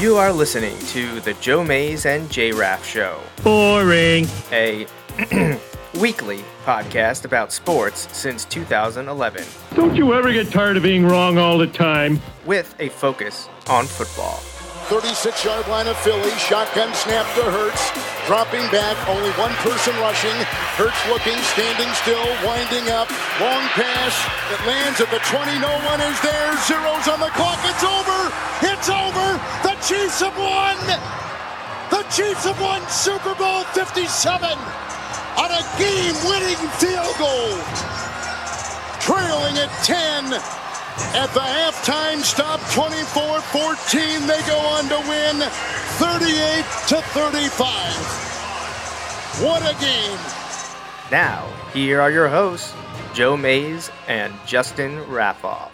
You are listening to the Joe Mays and J Raff Show, Boring. a weekly podcast about sports since 2011, Don't you ever get tired of being wrong all the time? with a focus on football. 36 yard line of Philly. Shotgun snap to Hurts. Dropping back, only one person rushing. Hurts looking, standing still, winding up. Long pass. It lands at the 20. No one is there. Zeros on the clock. It's over. It's over. The Chiefs have won. The Chiefs have won Super Bowl 57 on a game winning field goal. Trailing at 10. At the halftime stop, 24-14, they go on to win 38 to 35. What a game. Now, here are your hosts, Joe Mays and Justin Raffoff.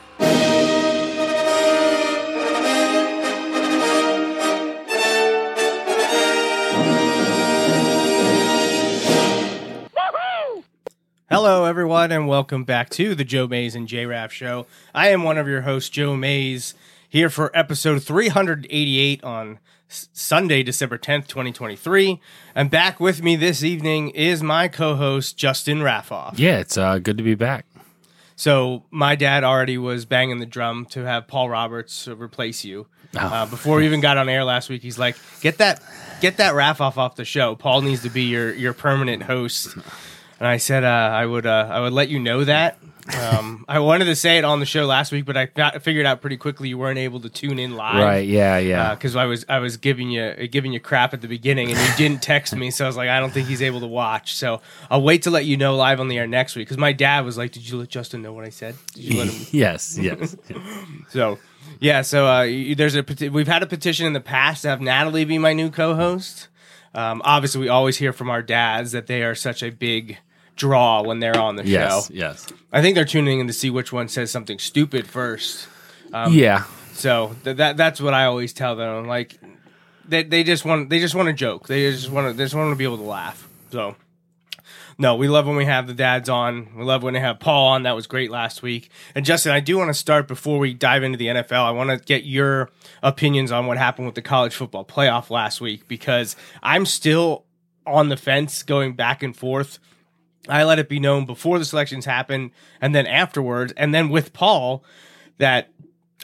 Hello, everyone, and welcome back to the Joe Mays and J Raff Show. I am one of your hosts, Joe Mays, here for episode 388 on S- Sunday, December 10th, 2023. And back with me this evening is my co host, Justin Raffoff. Yeah, it's uh, good to be back. So, my dad already was banging the drum to have Paul Roberts replace you. Uh, before we even got on air last week, he's like, "Get that, get that Raffoff off the show. Paul needs to be your your permanent host." And I said uh, I would uh, I would let you know that. Um, I wanted to say it on the show last week, but I got, figured out pretty quickly you weren't able to tune in live. Right? Yeah, yeah. Because I was I was giving you giving you crap at the beginning, and you didn't text me, so I was like, I don't think he's able to watch. So I'll wait to let you know live on the air next week. Because my dad was like, "Did you let Justin know what I said? Did you let him?" yes, yes. So yeah, so uh, you- there's a we've had a petition in the past to have Natalie be my new co-host. Um, obviously, we always hear from our dads that they are such a big draw when they're on the yes, show. yes. I think they're tuning in to see which one says something stupid first. Um, yeah. So th- that that's what I always tell them. Like they they just want they just want to joke. They just want to they just want to be able to laugh. So no, we love when we have the dads on. We love when they have Paul on. That was great last week. And Justin, I do want to start before we dive into the NFL. I want to get your opinions on what happened with the college football playoff last week because I'm still on the fence going back and forth. I let it be known before the selections happened and then afterwards and then with Paul that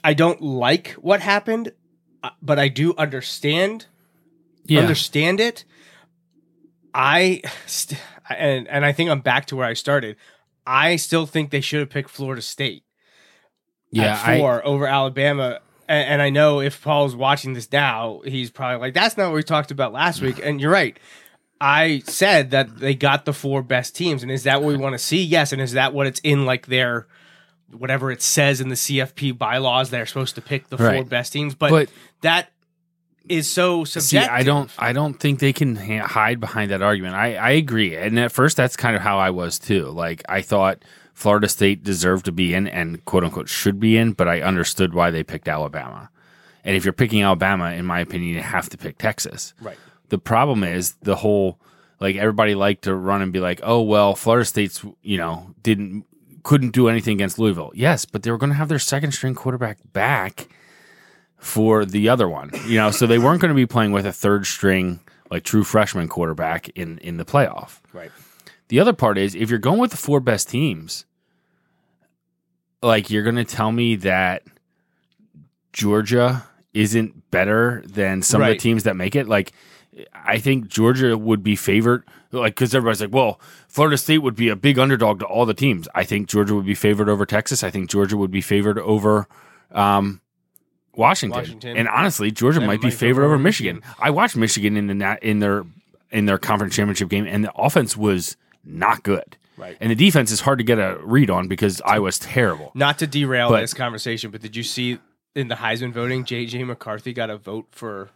I don't like what happened, uh, but I do understand Yeah. understand it. I st- and and I think I'm back to where I started. I still think they should have picked Florida State yeah. at I, over Alabama. And, and I know if Paul's watching this now, he's probably like, "That's not what we talked about last week." And you're right. I said that they got the four best teams, and is that what we want to see? Yes, and is that what it's in like their whatever it says in the CFP bylaws? They're supposed to pick the four best teams, but, But- that is so see, subjective. I don't. I don't think they can ha- hide behind that argument. I, I agree, and at first, that's kind of how I was too. Like I thought Florida State deserved to be in, and quote unquote should be in, but I understood why they picked Alabama. And if you're picking Alabama, in my opinion, you have to pick Texas. Right. The problem is the whole like everybody liked to run and be like, oh well, Florida State's you know didn't couldn't do anything against Louisville. Yes, but they were going to have their second string quarterback back for the other one. You know, so they weren't going to be playing with a third string like true freshman quarterback in in the playoff. Right. The other part is if you're going with the four best teams, like you're going to tell me that Georgia isn't better than some of the teams that make it. Like I think Georgia would be favored, like because everybody's like, well, Florida State would be a big underdog to all the teams. I think Georgia would be favored over Texas. I think Georgia would be favored over um, Washington. Washington. And honestly, Georgia And might be favored over Michigan. Michigan. I watched Michigan in the in their in their conference championship game, and the offense was not good. Right. And the defense is hard to get a read on because I was terrible. Not to derail But- this conversation, but did you see in the Heisman voting, JJ McCarthy got a vote for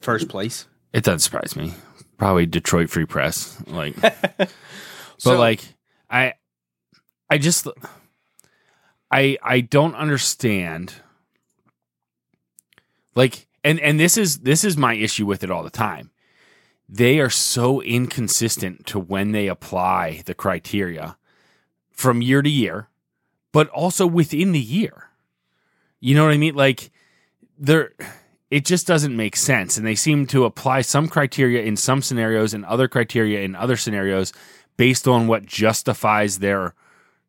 first place? It doesn't surprise me. Probably Detroit Free Press. Like, but So- like, I, I just, I, I don't understand. Like, and and this is this is my issue with it all the time. They are so inconsistent to when they apply the criteria from year to year, but also within the year. You know what I mean? Like, they're it just doesn't make sense. And they seem to apply some criteria in some scenarios and other criteria in other scenarios based on what justifies their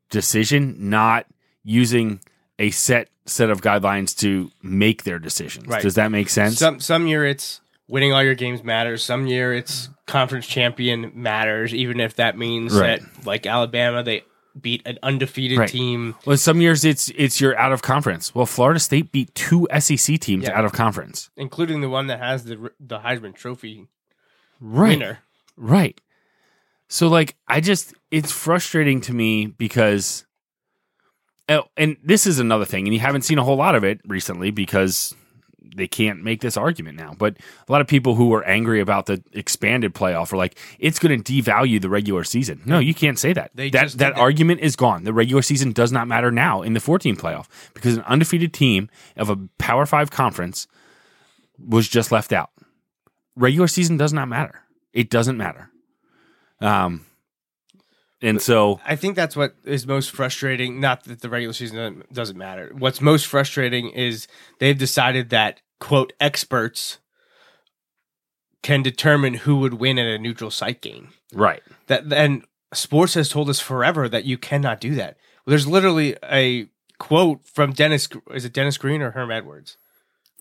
decision, not using a set set of guidelines to make their decisions. Right. Does that make sense? Some some year it's winning all your games matters. Some year it's conference champion matters, even if that means Right. that like Alabama they beat an undefeated Right. team. well, some years it's it's you're out of conference. Well, Florida State beat two SEC teams Yeah. out of conference. including the one that has the the Heisman Trophy Right. winner. Right. So like I just it's frustrating to me because oh, and this is another thing and you haven't seen a whole lot of it recently because they can't make this argument now. But a lot of people who are angry about the expanded playoff are like it's going to devalue the regular season. No, you can't say that. They that that argument is gone. The regular season does not matter now in the 14 playoff because an undefeated team of a Power 5 conference was just left out. Regular season does not matter. It doesn't matter. Um, and so I think that's what is most frustrating. Not that the regular season doesn't, doesn't matter. What's most frustrating is they've decided that quote experts can determine who would win at a neutral site game. right, That and sports has told us forever that you cannot do that. There's literally a quote from Dennis. Is it Dennis Green or Herm Edwards?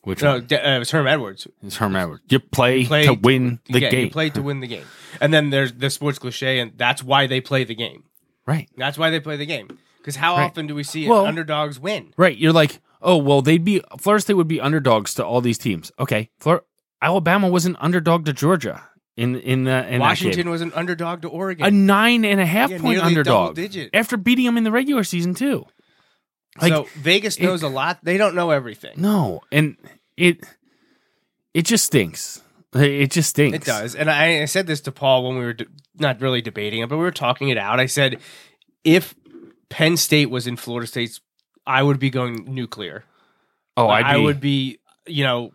Which No, one? Uh, it was Herm Edwards. It's Herm Edwards. You play, Play to win the yeah, game. You play to win the game, and then there's the sports cliche, and that's why they play the game. right, That's why they play the game. Because how Right. often do we see Well- underdogs win? right. You're like, oh well, they'd be Florida State would be underdogs to all these teams. Okay, Flor- Alabama was an underdog to Georgia in in the in that Washington was an underdog to Oregon. a nine and a half Yeah, point nearly underdog digit. after beating them in the regular season too. Like so Vegas it- knows a lot. They don't know everything. no, and it it just stinks. It just stinks. It does. And I, I said this to Paul when we were de- not really debating it, but we were talking it out. I said, if Penn State was in Florida State's, I would be going nuclear. Oh, I'd I be, would be, you know,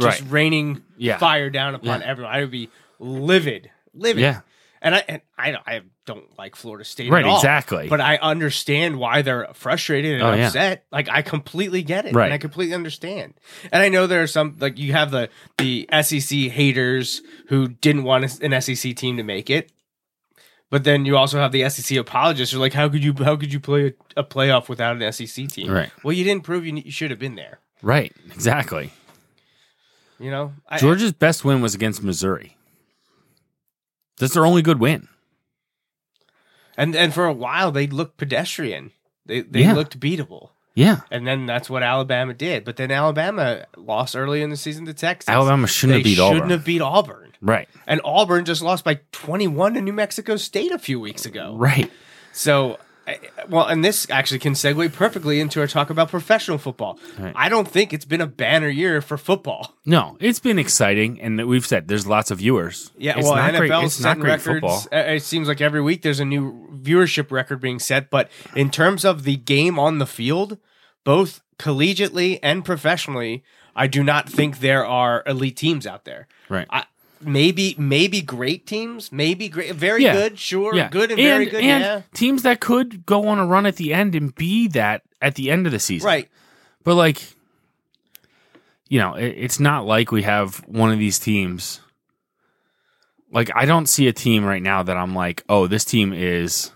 just Right. raining Yeah. fire down upon Yeah. everyone. I would be livid, livid. Yeah. And I, and I, don't- I don't like Florida State Right, at all, exactly. But I understand why they're frustrated and Oh, yeah. upset. Like I completely get it, Right. and I completely understand. And I know there are some like you have the the SEC haters who didn't want an SEC team to make it, but then you also have the SEC apologists who are like, how could you how could you play a, a playoff without an SEC team? Right. Well, you didn't prove you, you should have been there. Right, exactly. You know, I, Georgia's best win was against Missouri. That's their only good win. and and for a while they looked pedestrian. They they Yeah. looked beatable. Yeah. And then that's what Alabama did. But then Alabama lost early in the season to Texas. Alabama shouldn't they have beat shouldn't Auburn. have beat Auburn. Right. And Auburn just lost by 21 to New Mexico State a few weeks ago. Right. So, well, and this actually can segue perfectly into our talk about professional football. Right. I don't think it's been a banner year for football. No, it's been exciting, and we've said there's lots of viewers. Yeah, it's well, not great. NFL's It's not setting great records. football. Uh, It seems like every week there's a new viewership record being set. But in terms of the game on the field, both collegiately and professionally, I do not think there are elite teams out there. Right. I, maybe, maybe great teams, maybe great, very Yeah. good, sure, yeah, good and, very good, and yeah, teams that could go on a run at the end and be that at the end of the season. right. But like, you know, it, it's not like we have one of these teams. Like, I don't see a team right now that I'm like, oh, this team is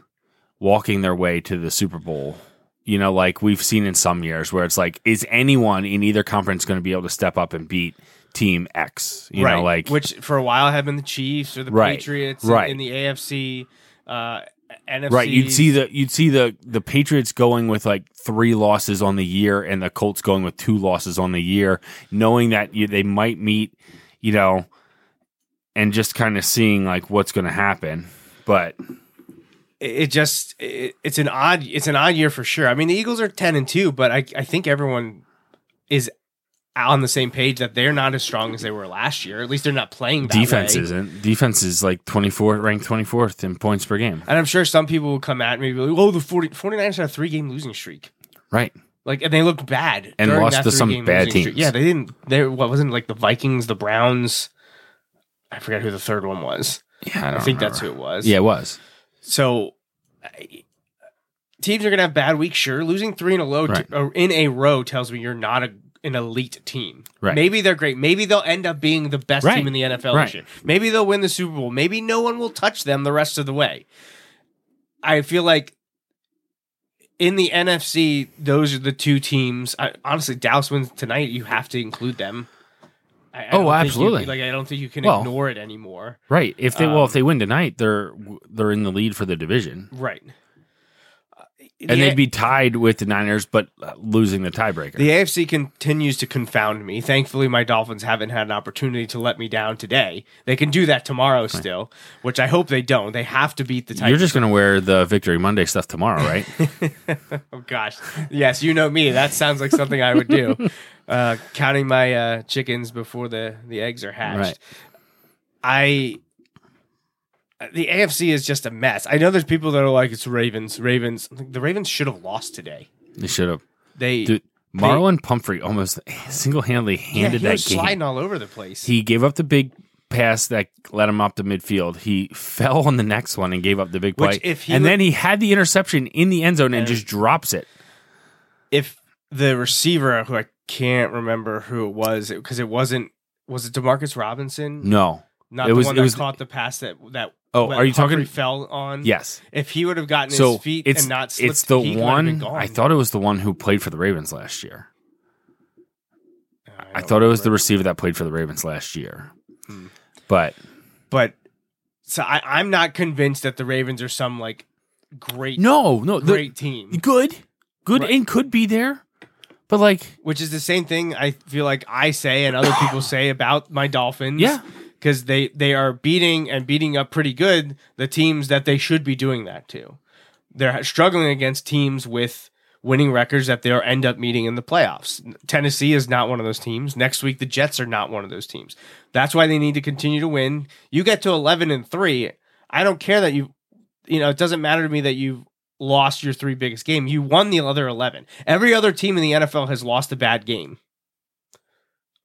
walking their way to the Super Bowl. You know, like we've seen in some years where it's like, is anyone in either conference going to be able to step up and beat Team X? You right. know, like which for a while have been the Chiefs or the Right. Patriots Right. in, the AFC, uh, NFC. Right, you'd see the you'd see the the Patriots going with like three losses on the year, and the Colts going with two losses on the year, knowing that you, they might meet, you know, and just kind of seeing like what's going to happen. But it it just it, it's an odd it's an odd year for sure. I mean, the Eagles are ten and two, but I I think everyone is on the same page that they're not as strong as they were last year. At least they're not playing Defense way. isn't. Defense is like 24th, ranked 24th in points per game. And I'm sure some people will come at me and be like, oh, the 40, 49ers had a three game losing streak. Right. Like, and they looked bad. And lost to some bad losing streak. teams. Yeah, they didn't. They what wasn't like the Vikings, the Browns. I forget who the third one was. Yeah, I, I, think that's who it was. Yeah, it was. So I- teams are gonna have bad weeks. Sure, losing three in a row Right. or uh, in a row tells me you're not a, an elite team. Right. Maybe they're great. Maybe they'll end up being the best Right. team in the NFL Right. this year. Maybe they'll win the Super Bowl. Maybe no one will touch them the rest of the way. I feel like in the NFC, those are the two teams. I, honestly, Dallas wins tonight. You have to include them. I, I Oh, don't you- absolutely. like I don't think you can Well- ignore it anymore. Right. If they well, Um, if they win tonight, they're they're in the lead for the division, Right. And the- they'd be tied with the Niners, but uh, losing the tiebreaker. The AFC continues to confound me. Thankfully, my Dolphins haven't had an opportunity to let me down today. They can do that tomorrow still, which I hope they don't. They have to beat the Titans. You're just going to wear the Victory Monday stuff tomorrow, right? oh gosh, yes, you know me. That sounds like something I would do. Uh, counting my uh, chickens before the the eggs are hatched. Right. I. The AFC is just a mess. I know there's people that are like it's Ravens. Ravens. The Ravens should have lost today. they should have. They Dude, Marlon Humphrey almost single handedly yeah, handed was that game. sliding all over the place. He gave up the big pass that led him up to midfield. He fell on the next one and gave up the big play. Which, if he and would- then he had the interception in the end zone and And- just drops it. if the receiver who I can't remember who it was because it wasn't was it Demarcus Robinson? No. not it the was- one it that was- caught the pass that that. Oh, are you talking- Humphrey Fell on. Yes. If he would have gotten So his feet it's and not slipped, it's the he could have been one. I thought it was the one who played for the Ravens last year. I don't thought it was the receiver that played for the Ravens last year. Hmm. But But so I, I'm not convinced that the Ravens are some like great no, no, great team. good, good, Right. and could be there. But like, which is the same thing I feel like I say and other people say about my Dolphins. Yeah. Because they, they are beating and beating up pretty good the teams that they should be doing that to. They're struggling against teams with winning records that they'll end up meeting in the playoffs. Tennessee is not one of those teams. Next week, the Jets are not one of those teams. That's why they need to continue to win. You get to 11 and 3. I don't care that you, you know, it doesn't matter to me that you've lost your three biggest game. You won the other 11. Every other team in the NFL has lost a bad game.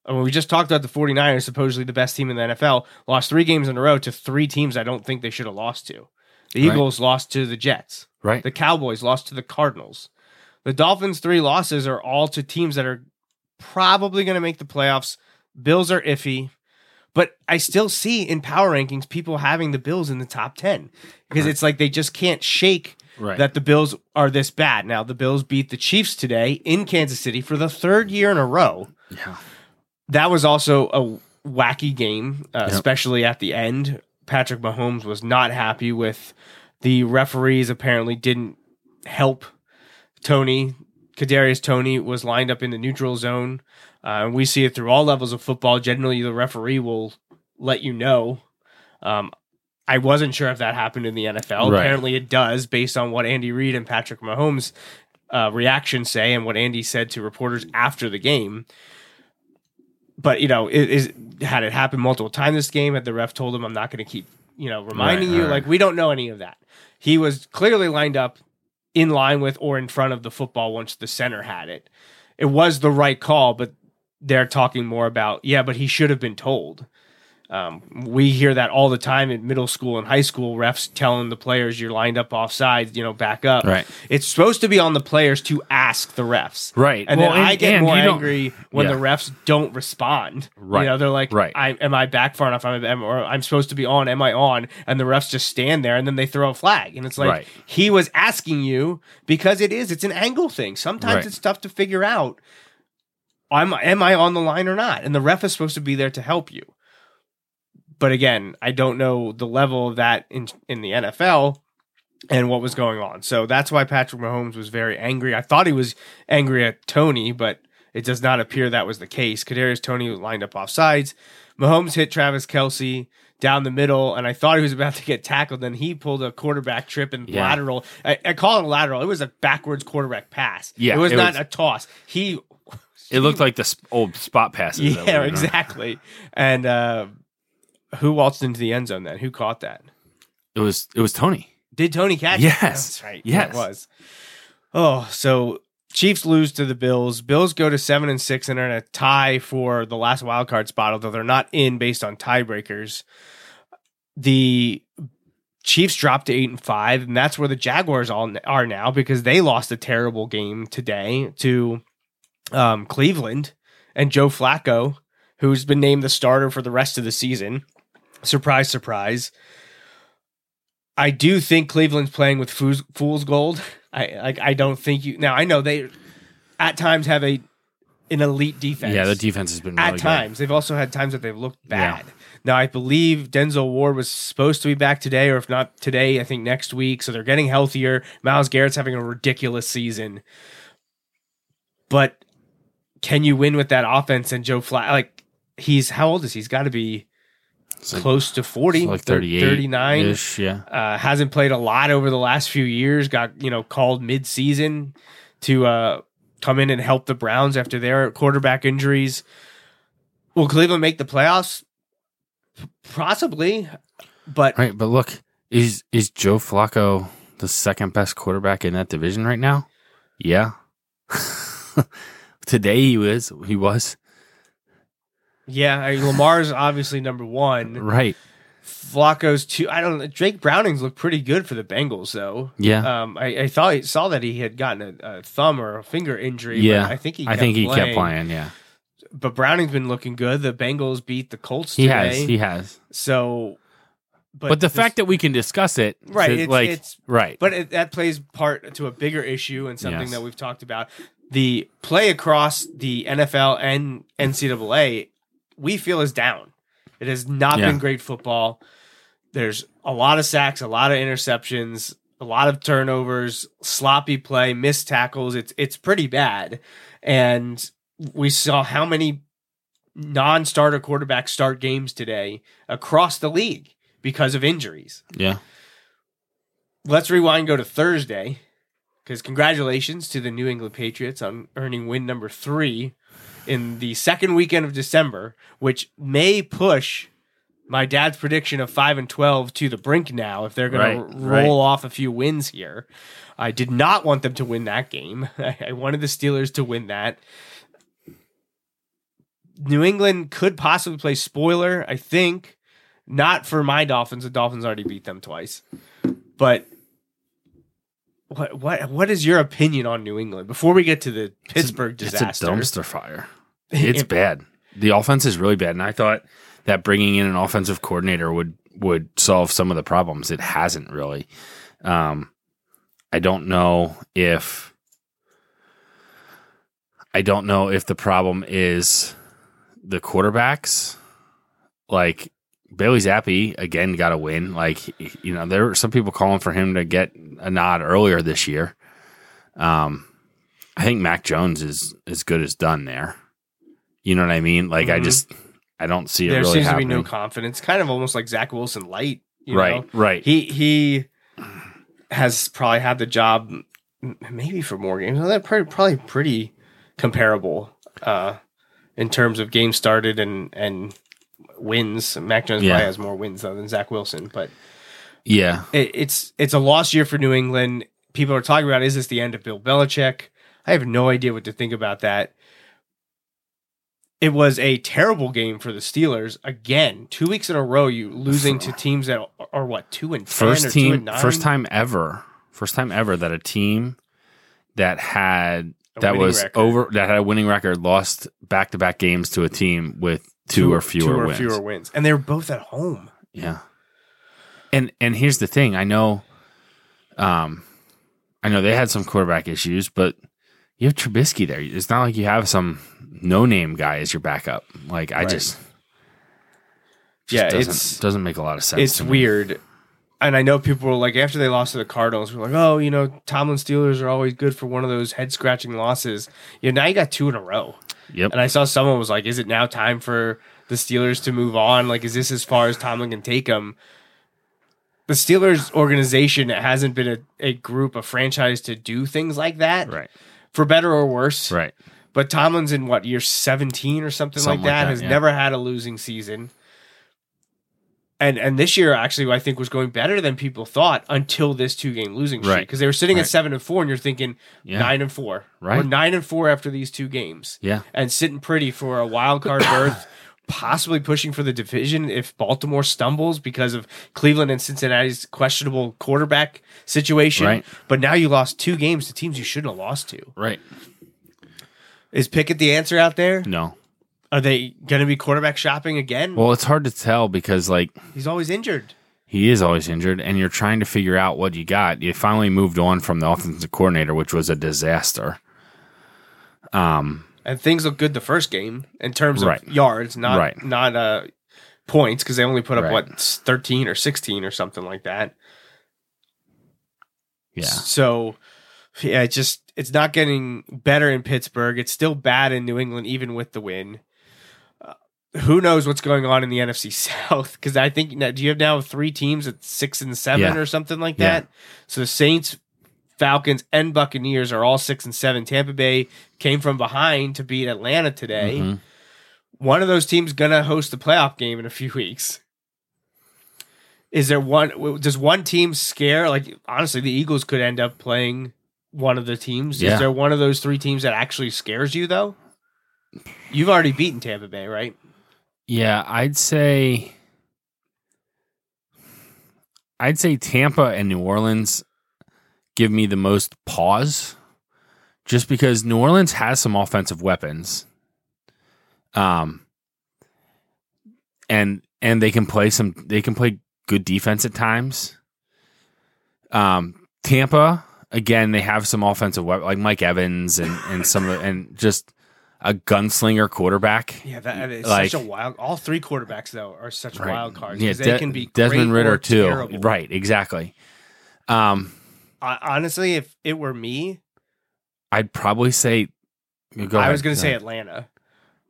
I mean, we just talked about the 49ers, supposedly the best team in the NFL, lost three games in a row to three teams I don't think they should have lost to. The Right. Eagles lost to the Jets. right? The Cowboys lost to the Cardinals. The Dolphins' three losses are all to teams that are probably going to make the playoffs. Bills are iffy, but I still see in power rankings people having the Bills in the top 10 because it's like they just can't shake Right. that the Bills are this bad. Now, the Bills beat the Chiefs today in Kansas City for the third year in a row. yeah. That was also a wacky game, uh, Yep. especially at the end. Patrick Mahomes was not happy with the referees. Apparently, didn't help Toney. Kadarius Toney was lined up in the neutral zone. Uh, and we see it through all levels of football. Generally, the referee will let you know. Um, I wasn't sure if that happened in the NFL. Right. Apparently, it does, based on what Andy Reid and Patrick Mahomes' uh, reactions say and what Andy said to reporters after the game but you know, it is had it happened multiple times this game, had the ref told him, "I'm not going to keep you know reminding Right, you," right. like we don't know any of that. He was clearly lined up in line with or in front of the football once the center had it. It was the right call, but they're talking more about yeah, but he should have been told. Um, we hear that all the time in middle school and high school. Refs telling the players you're lined up offside, you know, back up. Right. It's supposed to be on the players to ask the refs. Right. And Well, then I get and more angry when Yeah. the refs don't respond. Right. You know, they're like, Right. I, am I back far enough? Am, am- or I'm supposed to be on. Am I on? And the refs just stand there and then they throw a flag. And it's like, Right. he was asking you because it is. It's an angle thing. Sometimes Right. it's tough to figure out. I'm, am I on the line or not? And the ref is supposed to be there to help you. But again, I don't know the level of that in in the NFL and what was going on. So that's why Patrick Mahomes was very angry. I thought he was angry at Toney, but it does not appear that was the case. Kadarius Toney lined up off sides. Mahomes hit Travis Kelce down the middle, and I thought he was about to get tackled. Then he pulled a quarterback trip and Yeah. lateral. I, I call it a lateral. It was a backwards quarterback pass. Yeah, it was it not was- a toss. He It looked like the sp- old spot passes. yeah, exactly. And uh, who waltzed into the end zone then? Who caught that? It was it was Toney. Did Toney catch it? Yes. That's right. Yes. It was. Oh, so Chiefs lose to the Bills. Bills go to seven and six and are in a tie for the last wild card spot, although they're not in based on tiebreakers. The Chiefs dropped to eight and five, and that's where the Jaguars all are now because they lost a terrible game today to um, Cleveland and Joe Flacco, who's been named the starter for the rest of the season. Surprise, surprise. I do think Cleveland's playing with fool's, fool's gold. I like. I don't think you. Now I know they at times have a an elite defense. Yeah, the defense has been really at good. times. They've also had times that they've looked Yeah. bad. Now I believe Denzel Ward was supposed to be back today, or if not today, I think next week. So they're getting healthier. Myles Garrett's having a ridiculous season. But can you win with that offense and Joe Flat? Like he's how old is he? He's got to be It's like- close to forty, it's like thir- 38 39 ish. Yeah. uh, hasn't played a lot over the last few years. Got you know called mid season to uh, come in and help the Browns after their quarterback injuries. Will Cleveland make the playoffs? Possibly, but Right, but look, is is Joe Flacco the second best quarterback in that division right now? Yeah. Today he was. He was. Yeah, I mean, Lamar's obviously number one. Right. Flacco's two. I don't know. Drake Browning's looked pretty good for the Bengals though. Yeah. Um, I, I thought saw that he had gotten a, a thumb or a finger injury. yeah. but I think he. I kept think he playing. kept playing. Yeah. But Browning's been looking good. The Bengals beat the Colts He today. has. He has. So, but, But, the this- fact that we can discuss it, right, it's, like, it's right, but it, that plays part to a bigger issue and something Yes. that we've talked about. The play across the NFL and NCAA, we feel is down. It has not Yeah. been great football. There's a lot of sacks, a lot of interceptions, a lot of turnovers, sloppy play, missed tackles. It's it's pretty bad, and we saw how many non-starter quarterbacks start games today across the league because of injuries. yeah, Let's rewind, go to Thursday, because congratulations to the New England Patriots on earning win number three in the second weekend of December, which may push my dad's prediction of five and twelve to the brink now if they're going Right, to right. roll off a few wins here. I did not want them to win that game. I wanted the Steelers to win that. New England could possibly play spoiler, I think. Not for my Dolphins. The Dolphins already beat them twice. But what what what is your opinion on New England before we get to the Pittsburgh disaster? It's a dumpster fire. It's bad. The offense is really bad, and I thought that bringing in an offensive coordinator would would solve some of the problems. It hasn't really. Um, I don't know if I don't know if the problem is the quarterbacks. Like Bailey Zappe again got a win. Like you know, there were some people calling for him to get a nod earlier this year. Um, I think Mac Jones is as good as done there. You know what I mean? Like I Mhm. just I don't see it there really seems happening. to be no confidence. Kind of almost like Zach Wilson light. You right, know? right. He he has probably had the job maybe for more games. Well, They're probably pretty comparable uh, in terms of games started and and wins. Mac Jones Yeah. probably has more wins though than Zach Wilson, but yeah, it, it's it's a lost year for New England. People are talking about is this the end of Bill Belichick? I have no idea what to think about that. It was a terrible game for the Steelers. Again, two weeks in a row, you losing to teams that are, are what two and first or two team, and nine. first time ever, first time ever that a team that had A that was record. over that had a winning record lost back to back games to a team with two, or fewer two or wins. fewer wins, and they were both at home. Yeah. And and here's the thing, I know um I know they had some quarterback issues, but you have Trubisky there. It's not like you have some no name guy as your backup. Like I Right. just, just Yeah, doesn't, it's- doesn't make a lot of sense. It's weird. And I know people were like, after they lost to the Cardinals, we're like, oh, you know, Tomlin Steelers are always good for one of those head scratching losses. Yeah, now you got two in a row. Yep. And I saw someone was like, is it now time for the Steelers to move on? Like, is this as far as Tomlin can take them? The Steelers organization hasn't been a, a group, a franchise to do things like that, Right. For better or worse. Right. But Tomlin's in what year seventeen or something, Something like like that. that, has yeah. never had a losing season. And and this year actually I think was going better than people thought until this two game losing streak Right. because they were sitting Right. at seven and four and you're thinking Yeah. nine and four Right. We're nine and four after these two games Yeah. and sitting pretty for a wild card berth, possibly pushing for the division if Baltimore stumbles because of Cleveland and Cincinnati's questionable quarterback situation. Right. But now you lost two games to teams you shouldn't have lost to. Right. Is Pickett the answer out there? No. Are they going to be quarterback shopping again? Well, it's hard to tell because like He's always injured. he is always injured, and you're trying to figure out what you got. You finally moved on from the offensive coordinator, which was a disaster. Um. And things look good the first game in terms of Right. yards, not Right. not uh points because they only put up Right. what 13 or 16 or something like that. Yeah. So yeah, it just it's not getting better in Pittsburgh. It's still bad in New England, even with the win. Uh, who knows what's going on in the NFC South? Because I think now, do you have now three teams at six and seven Yeah. or something like Yeah. that? So the Saints, Falcons, and Buccaneers are all six and seven. Tampa Bay came from behind to beat Atlanta today. Mhm. One of those teams gonna host a playoff game in a few weeks. Is there one? Does one team scare? Like honestly, the Eagles could end up playing one of the teams. Yeah. Is there one of those three teams that actually scares you though? You've already beaten Tampa Bay, right? Yeah, I'd say I'd say Tampa and New Orleans give me the most pause just because New Orleans has some offensive weapons. Um and and they can play some they can play good defense at times. Um Tampa again they have some offensive weapons like Mike Evans and and some of the, and just a gunslinger quarterback. Yeah, that is Like- such a wild. All three quarterbacks though are such Right. wild cards Yeah, because they De- can be Desmond great Ridder too. terrible. Right, exactly. Um, I, honestly, if it were me, I'd probably say. Go I was going to say. Atlanta,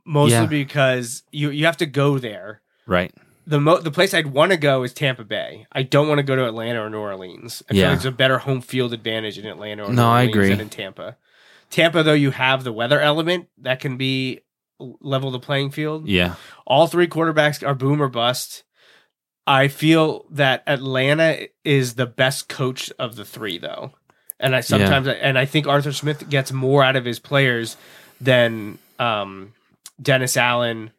mostly Yeah. because you you have to go there. right. the mo- the place I'd want to go is Tampa Bay. I don't want to go to Atlanta or New Orleans. I feel Yeah. like there's a better home field advantage in Atlanta or New No, I agree. than in Tampa. Tampa, though, you have the weather element that can be level the playing field. Yeah, All three quarterbacks are boom or bust. I feel that Atlanta is the best coach of the three, though, and I sometimes and I think Arthur Smith gets more out of his players than um, Dennis Allen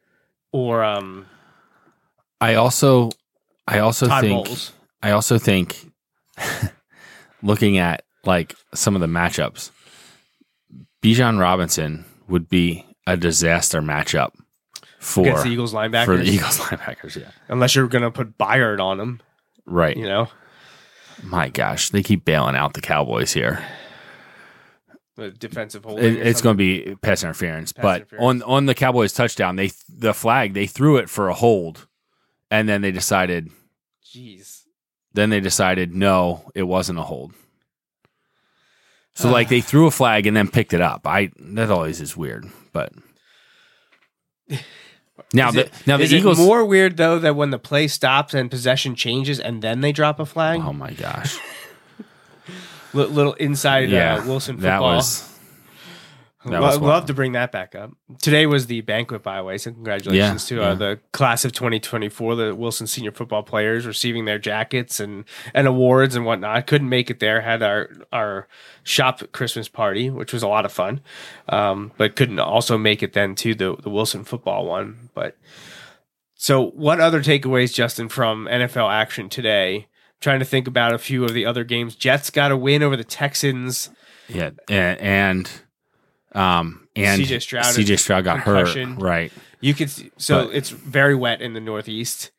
or um, I also, I also Todd think, Bowles. I also think, looking at like some of the matchups, Bijan Robinson would be a disaster matchup for against the Eagles linebackers. for the Eagles linebackers. Yeah, unless you're going to put Byard on them, right. you know, My gosh, they keep bailing out the Cowboys here. the defensive holding. It, it's going to be pass interference, but interference. on on the Cowboys touchdown, they the flag they threw it for a hold, and then they decided Jeez. then they decided no, it wasn't a hold. So like they threw a flag and then picked it up. I that always is weird, but now Is the it- now the is Eagles. it more weird though that when the play stops and possession changes and then they drop a flag? oh my gosh, Li- little inside yeah, uh, Wilson that football. was that Lo- love to bring that back up. Today was the banquet, by the way. So congratulations Yeah, to uh, yeah. the class of 2024, the Wilson senior football players receiving their jackets and, and awards and whatnot. Couldn't make it there. Had our our shop Christmas party, which was a lot of fun, um, but couldn't also make it then to the the Wilson football one. But so, what other takeaways, Justin, from NFL action today? trying to think about a few of the other games. Jets got a win over the Texans. yeah, and um and CJ Stroud CJ Stroud got concussion. hurt, right? You could see, so But- it's very wet in the Northeast.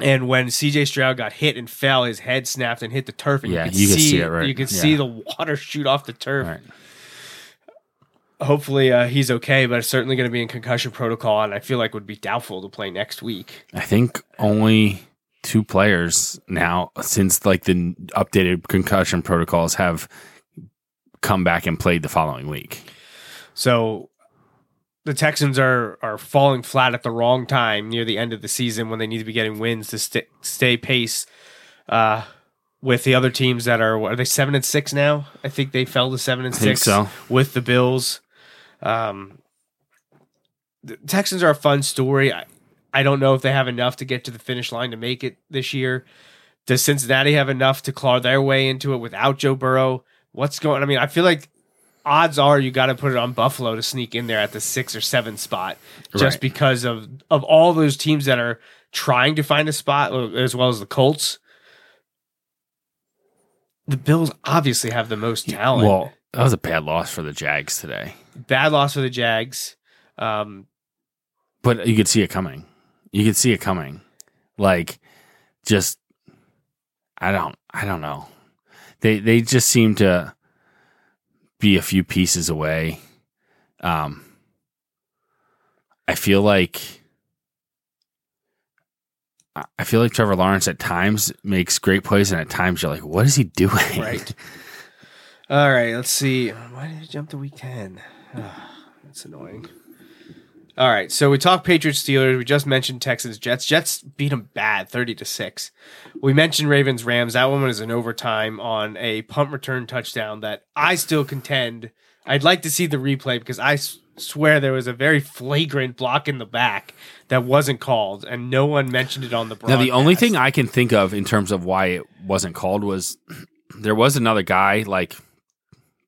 And when CJ Stroud got hit and fell, his head snapped and hit the turf. And Yeah, you could you see, could see it, right. You could Yeah. see the water shoot off the turf. Right. Hopefully, uh, he's okay, but it's certainly going to be in concussion protocol, and I feel like it would be doubtful to play next week. I think only two players now since like the updated concussion protocols have come back and played the following week. So the Texans are are falling flat at the wrong time near the end of the season when they need to be getting wins to st- stay pace uh, with the other teams that are what are they seven and six now? I think they fell to seven and six so. with the Bills. Um, the Texans are a fun story. I, I don't know if they have enough to get to the finish line to make it this year. Does Cincinnati have enough to claw their way into it without Joe Burrow? What's going? I mean, I feel like odds are you got to put it on Buffalo to sneak in there at the six or seven spot, just Right. because of of all those teams that are trying to find a spot, uh, as well as the Colts. The Bills obviously have the most talent. Well, that was a bad loss for the Jags today, Bad loss for the Jags. Um, but you could see it coming. You could see it coming. Like, just I don't, I don't know. They they just seem to be a few pieces away. Um, I feel like I- feel like Trevor Lawrence at times makes great plays, and at times you're like, "What is he doing?" Right. All right, let's see. Why did he jump to week 10? that's annoying. All right, so we talked Patriots Steelers. We just mentioned Texans Jets. Jets beat them bad, 30 to 6. We mentioned Ravens Rams. That one was in overtime on a punt return touchdown that I still contend. I'd like to see the replay because I s- swear there was a very flagrant block in the back that wasn't called, and no one mentioned it on the Now, the only thing I can think of in terms of why it wasn't called was there was another guy like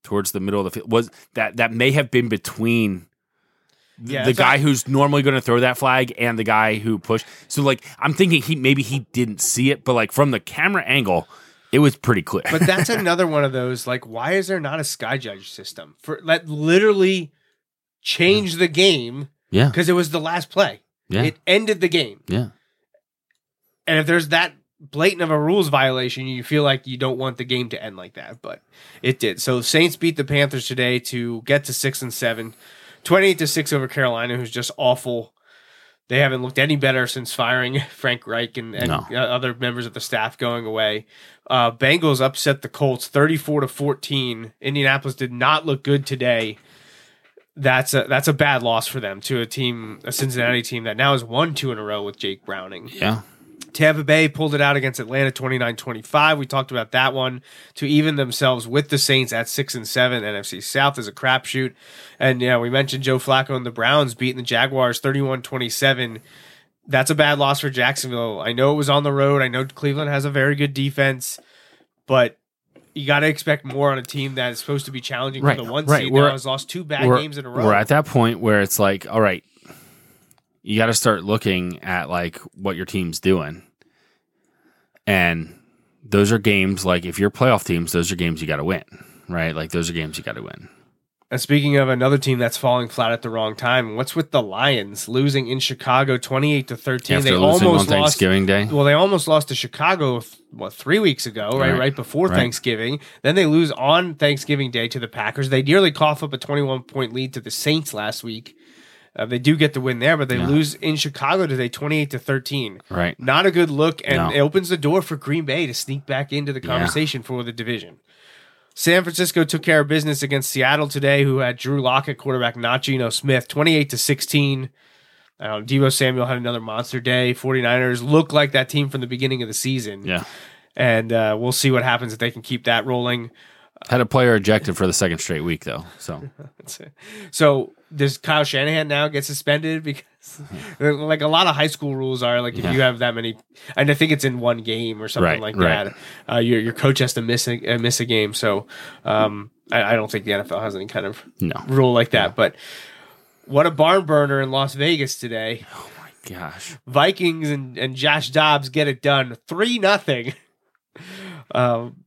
towards the middle of the field was that that may have been between Yeah, the guy who's normally going to throw that flag and the guy who pushed. So like I'm thinking he maybe he didn't see it, but like from the camera angle, it was pretty clear. But that's another one of those like, why is there not a sky judge system for that literally changed the game yeah, because it was the last play. yeah, It ended the game. yeah. And if there's that blatant of a rules violation, you feel like you don't want the game to end like that, but it did. So Saints beat the Panthers today to get to six and seven. 28 to 6 over Carolina, who's just awful. They haven't looked any better since firing Frank Reich and, and No. uh, other members of the staff going away. Uh, Bengals upset the Colts 34 to 14. Indianapolis did not look good today. That's a that's a bad loss for them to a team, a Cincinnati team that now has won two in a row with Jake Browning. yeah. Tampa Bay pulled it out against Atlanta 29-25. We talked about that one to even themselves with the Saints at 6 and 7. NFC South is a crapshoot. And yeah, we mentioned Joe Flacco and the Browns beating the Jaguars 31-27. That's a bad loss for Jacksonville. I know it was on the road. I know Cleveland has a very good defense, but you got to expect more on a team that is supposed to be challenging Right, for the one right. seed. We're- Now has lost two bad games in a row. We're at that point where it's like, all right, you got to start looking at like what your team's doing. And those are games like if you're playoff teams, those are games you got to win, right? Like those are games you got to win. And speaking of another team that's falling flat at the wrong time, what's with the Lions losing in Chicago twenty eight to thirteen? After they losing almost on lost. Thanksgiving Day, Well, they almost lost to Chicago what three weeks ago, right? Right. Right, before Right. Thanksgiving. Then they lose on Thanksgiving Day to the Packers. They nearly cough up a twenty one point lead to the Saints last week. Uh, they do get the win there, but they Yeah. lose in Chicago today, twenty eight to thirteen. right? Not a good look, and No. it opens the door for Green Bay to sneak back into the Yeah. conversation for the division. San Francisco took care of business against Seattle today, who had Drew Lock at quarterback, not Geno Smith, 28 to 16. Uh, Deebo Samuel had another monster day. 49ers look like that team from the beginning of the season. Yeah, And uh, we'll see what happens if they can keep that rolling. Had a player ejected for the second straight week though. So. So does Kyle Shanahan now get suspended? Because like a lot of high school rules are like if Yeah. you have that many and I think it's in one game or something Right, like right. that uh, your your coach has to miss a uh, miss a game. So um, I, I don't think the NFL has any kind of no, rule like that but what a barn burner in Las Vegas today. Oh my gosh, Vikings and, and Josh Dobbs get it done three nothing. Um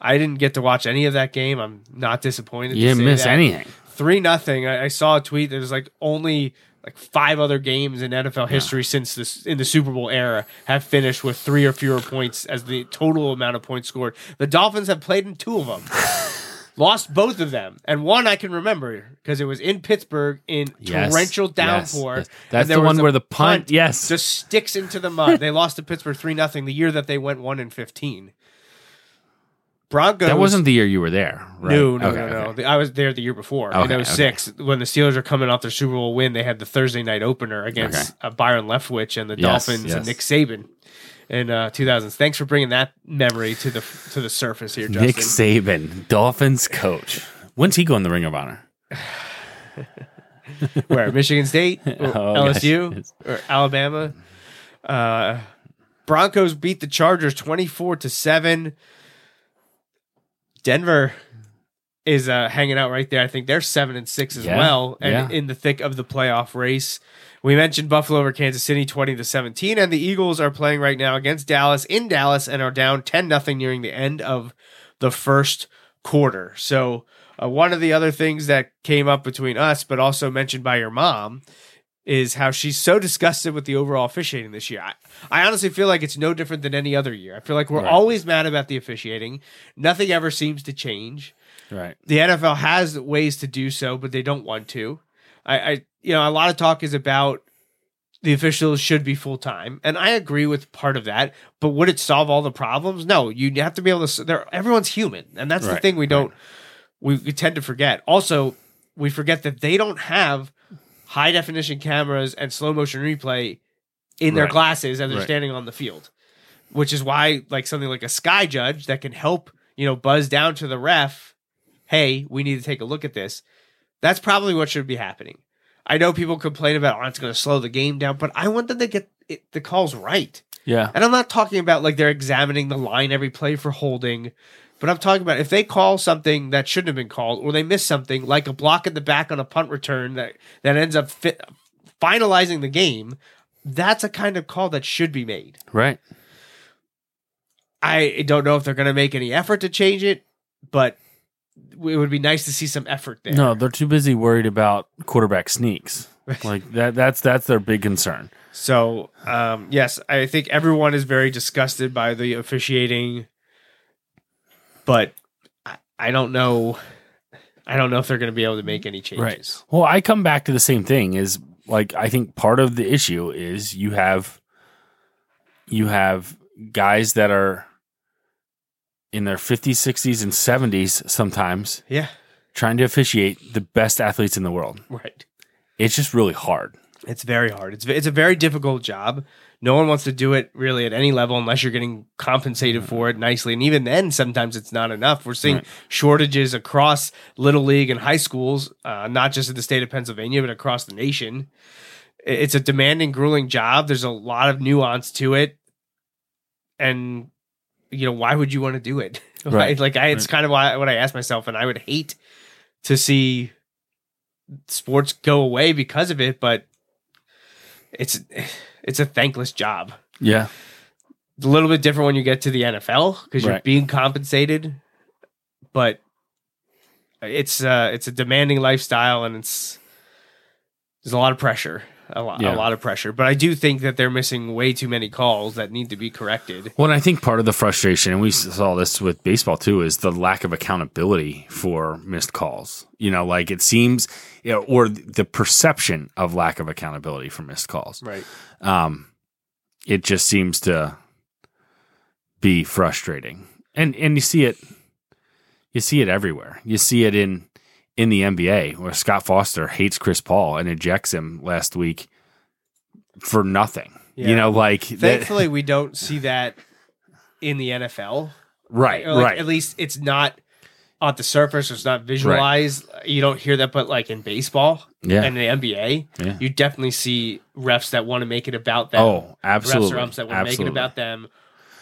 I didn't get to watch any of that game I'm not disappointed you didn't miss that anything. three nothing. I, I saw a tweet. There's like only like five other games in NFL history since this in the Super Bowl era have finished with three or fewer points as the total amount of points scored. The Dolphins have played in two of them. Lost both of them, and one I can remember because it was in Pittsburgh in Yes, torrential downpour. yes. That's the one where the punt- yes. just sticks into the mud. they lost to Pittsburgh three nothing the year that they went one and fifteen. Broncos. That wasn't the year you were there, right? No, no, Okay, no, no. okay. I was there the year before Okay, in 06 when the Steelers are coming off their Super Bowl win. They had the Thursday night opener against uh, Byron Leftwich and the Yes, Dolphins and. Nick Saban in uh, 2000s. Thanks for bringing that memory to the to the surface here, Justin. Nick Saban, Dolphins coach. When's he going to the Ring of Honor? Where Michigan State, or Oh, LSU, gosh. or Alabama. Uh, Broncos beat the Chargers twenty four to seven. Denver is uh, hanging out right there. I think they're seven and six as Yeah, well, and yeah. in the thick of the playoff race. We mentioned Buffalo over Kansas City, twenty to seventeen, and the Eagles are playing right now against Dallas in Dallas and are down ten nothing nearing the end of the first quarter. So uh, one of the other things that came up between us, but also mentioned by your mom, is how she's so disgusted with the overall officiating this year. I, I honestly feel like it's no different than any other year. I feel like we're Right. always mad about the officiating. Nothing ever seems to change. Right. The NFL has ways to do so, but they don't want to. I, I you know, a lot of talk is about the officials should be full time, and I agree with part of that. But would it solve all the problems? No. You have to be able to. There, everyone's human, and that's the thing we don't. We, we tend to forget. Also, we forget that they don't have high definition cameras and slow motion replay in their Right. glasses as they're Right. standing on the field, which is why like something like a sky judge that can help you know buzz down to the ref, hey, we need to take a look at this. That's probably what should be happening. I know people complain about oh, it's going to slow the game down, but I want them to get it, the calls right. Yeah. And I'm not talking about like they're examining the line every play for holding, but I'm talking about if they call something that shouldn't have been called or they miss something like a block in the back on a punt return that that ends up fit, finalizing the game, that's a kind of call that should be made. Right. I don't know if they're going to make any effort to change it, but it would be nice to see some effort there. No, they're too busy worried about quarterback sneaks. Like that. That's that's their big concern. So, um, yes, I think everyone is very disgusted by the officiating, but I, I don't know. I don't know if they're going to be able to make any changes. Right. Well, I come back to the same thing. Is like I think part of the issue is you have you have guys that are in their 50s, 60s, and 70s sometimes Yeah, trying to officiate the best athletes in the world. right. It's just really hard. It's very hard. It's it's a very difficult job. No one wants to do it really at any level unless you're getting compensated for it nicely. And even then, sometimes it's not enough. We're seeing Right. shortages across little league and high schools, uh, not just in the state of Pennsylvania, but across the nation. It's a demanding, grueling job. There's a lot of nuance to it, and you know why would you want to do it? Right. Like I, it's Right. kind of why what I asked myself, and I would hate to see sports go away because of it, but it's it's a thankless job. Yeah. It's a little bit different when you get to the NFL because you're Right. being compensated, but it's uh it's a demanding lifestyle and it's there's a lot of pressure. A lot, Yeah. a lot of pressure, but I do think that they're missing way too many calls that need to be corrected. Well, and I think part of the frustration, and we saw this with baseball too, is the lack of accountability for missed calls. You know, like it seems, you know, or the perception of lack of accountability for missed calls. Right. Um, it just seems to be frustrating, and and you see it, you see it everywhere. You see it in in the NBA where Scott Foster hates Chris Paul and ejects him last week for nothing. Yeah. You know, like that- Thankfully, we don't see that in the NFL. right, like, right. At least it's not on the surface. It's not visualized. You don't hear that, but like in baseball Yeah. and the NBA, Yeah. you definitely see refs that want to make it about them. Oh, absolutely. Refs or umps that want to make it about them.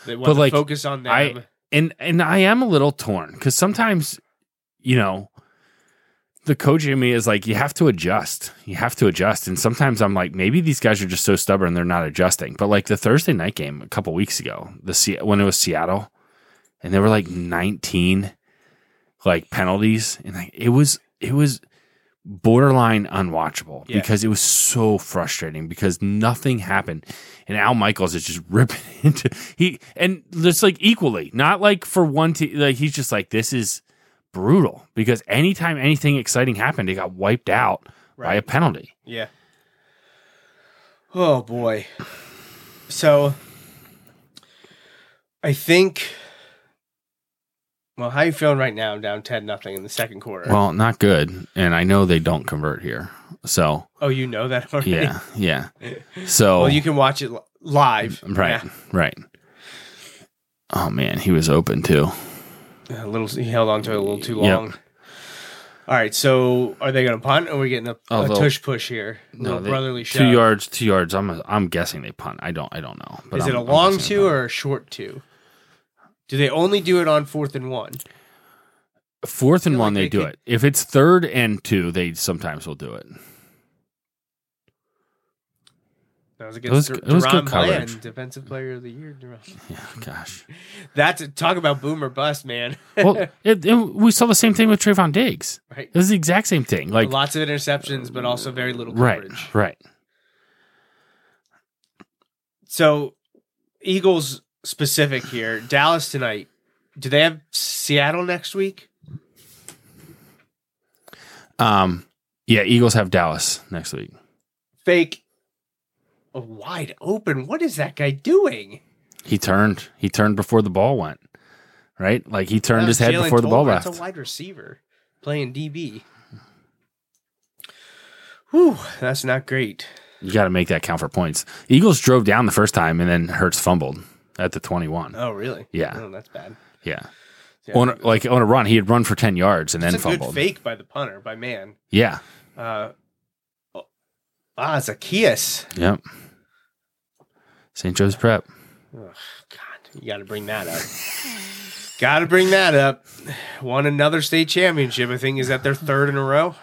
They want But, to like, focus on them. I and and I am a little torn because sometimes, you know, the coach in me is like, you have to adjust. You have to adjust. And sometimes I'm like, maybe these guys are just so stubborn they're not adjusting. But like the Thursday night game a couple weeks ago, the when it was Seattle, and they were like 19 like penalties, and like it was it was borderline unwatchable Yeah. because it was so frustrating because nothing happened and Al Michaels is just ripping into he and just like equally not like for one team like he's just like this is brutal because anytime anything exciting happened it got wiped out by a penalty yeah. Oh boy. So I think. Well, how you feeling right now? Down ten nothing in the second quarter. well not good and I know they don't convert here so oh, you know that already. yeah yeah so Well, you can watch it live. right Yeah. right oh man he was open too A little. He held on to it a little too Yep. long. All right, so are they going to punt, or are we getting a, Oh, a tush push here? No, they- brotherly two yards, two yards. I'm I'm guessing they punt. I don't I don't know. But Is I'm- it a long two or a short two? Do they only do it on fourth and one? fourth and one? like they, they do could- it. If it's third and two, they sometimes will do it. That was was- against it was good DaRon coverage. Bland, Defensive Player of the Year. DaRon. Yeah, gosh. That's talk about boom or bust, man. Well, it, it- we saw the same thing with Trevon Diggs. right. It was the exact same thing. Like Lots of interceptions, but also very little right, coverage. right. So, Eagles specific here. Dallas tonight. Do they have Seattle next week? Um, yeah, Eagles have Dallas next week. Fake. A wide open. What is that guy doing? He turned. He turned before the ball went. Right, like he turned his head Jalen before the ball left. That's a wide receiver playing DB. Whew, that's not great. You got to make that count for points. Eagles drove down the first time, and then Hurts fumbled at the twenty-one. Oh, really? Yeah. Oh, that's bad. Yeah, Yeah. on a- like on a run, he had run for ten yards and It's then a good fumbled. fake by the punter, by man. Yeah, Uh, oh, ah, Zacchaeus. yep. St. Joe's Prep. God, you got to bring that up. got to bring that up. Won another state championship. I think is that their third in a row.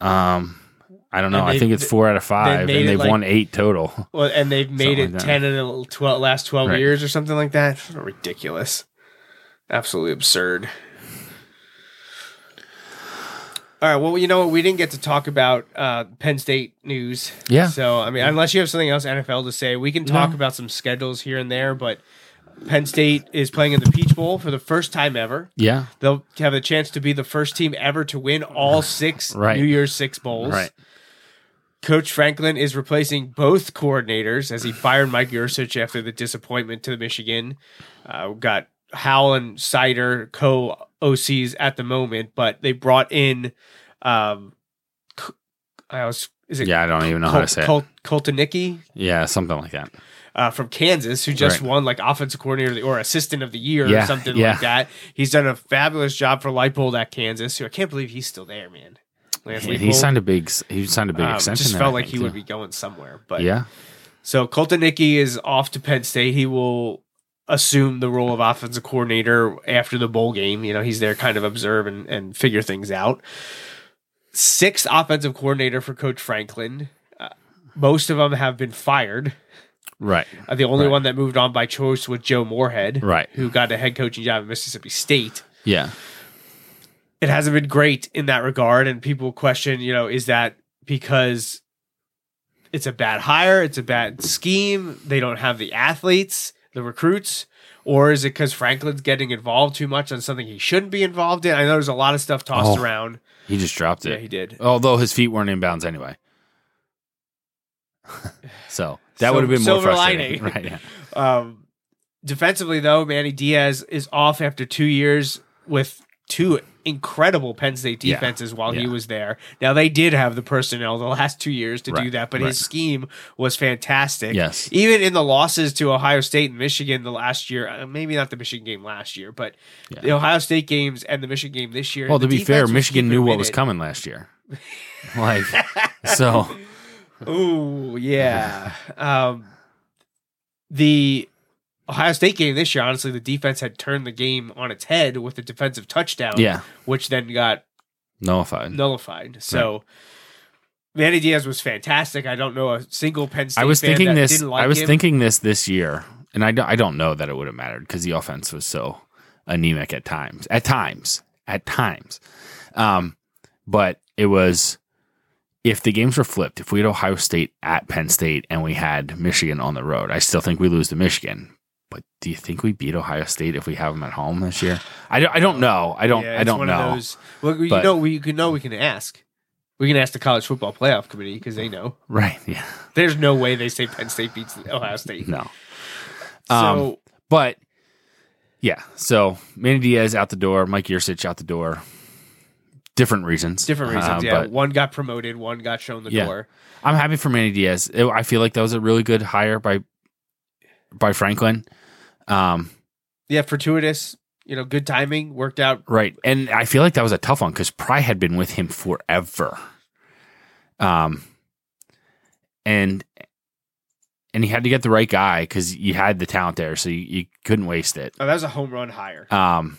Um, I don't know. I think it's four out of five, made and they've like- won eight total. Well, and they've made Something it like ten in the 12, last twelve Right. years or something like that. Ridiculous, absolutely absurd. All right. Well, you know what? We didn't get to talk about uh, Penn State news. Yeah. So, I mean, unless you have something else NFL to say, we can talk No. about some schedules here and there. But Penn State is playing in the Peach Bowl for the first time ever. Yeah, They'll have a chance to be the first team ever to win all six Right. New Year's Six bowls. right. Coach Franklin is replacing both coordinators as he fired Mike Yurcich after the disappointment to the Michigan. Uh, got Howle and Seider co OCs at the moment, but they brought in um, I was is it Yeah, I don't even know how to say it. Col- Coltonicki Yeah, something like that. uh, from Kansas, who just Right. won like offensive coordinator of the- or assistant of the year or something yeah. like that. He's done a fabulous job for Leipold at Kansas. Who I can't believe he's still there, man. Lance he signed a big. He signed a big Um, extension. just felt I like think, he would be going somewhere. But Yeah, so Coltonicki is off to Penn State. He will assume the role of offensive coordinator after the bowl game. You know, he's there kind of observe and, and figure things out. Sixth offensive coordinator for Coach Franklin. Uh, most of them have been fired. right. Uh, the only Right. one that moved on by choice was Joe Moorhead, Right. who got a head coaching job at Mississippi State. Yeah, It hasn't been great in that regard, and people question, you know, is that because it's a bad hire, it's a bad scheme, they don't have the athletes, the recruits, or is it because Franklin's getting involved too much on something he shouldn't be involved in? I know there's a lot of stuff tossed Oh. around. he just dropped it. Yeah, he did. Although his feet weren't inbounds anyway. so that Sil- would have been more silver frustrating. lining. Right. Yeah. Um, defensively, though, Manny Diaz is off after two years with two incredible Penn State Yeah. defenses while he was there. Now they did have the personnel the last two years to do that, but Right. his scheme was fantastic. Yes. even in the losses to Ohio State and Michigan the last year, uh, maybe not the Michigan game last year, but Yeah. the Ohio State games and the Michigan game this year. Well, to be fair, Michigan knew what was coming last year. Like, so Ooh, yeah. um, the Ohio State game this year, honestly, the defense had turned the game on its head with a defensive touchdown, yeah, which then got nullified. nullified. So Manny Diaz was fantastic. I don't know a single Penn State I was thinking that this. like I was him. thinking this this year, and I don't, I don't know that it would have mattered because the offense was so anemic at times. At times, at times, um, but it was if the games were flipped. If we had Ohio State at Penn State and we had Michigan on the road, I still think we lose to Michigan. But do you think we beat Ohio State if we have them at home this year? I don't, I don't know. I don't. Yeah, I don't know. Those, well, you But- know, we can know we can ask. We can ask the college football playoff committee because they know. Right? Yeah. There's no way they say Penn State beats Ohio State. No. So Um, But yeah, so Manny Diaz out the door, Mike Yurcich out the door. Different reasons. different reasons. Uh, yeah, But one got promoted, one got shown the Yeah. door. I'm happy for Manny Diaz. It- I feel like that was a really good hire by by Franklin. Um, Yeah, fortuitous. you know, good timing worked out. Right. And I feel like that was a tough one because Pry had been with him forever. Um and and he had to get the right guy because you had the talent there, so you, you couldn't waste it. Oh, that was a home run hire. Um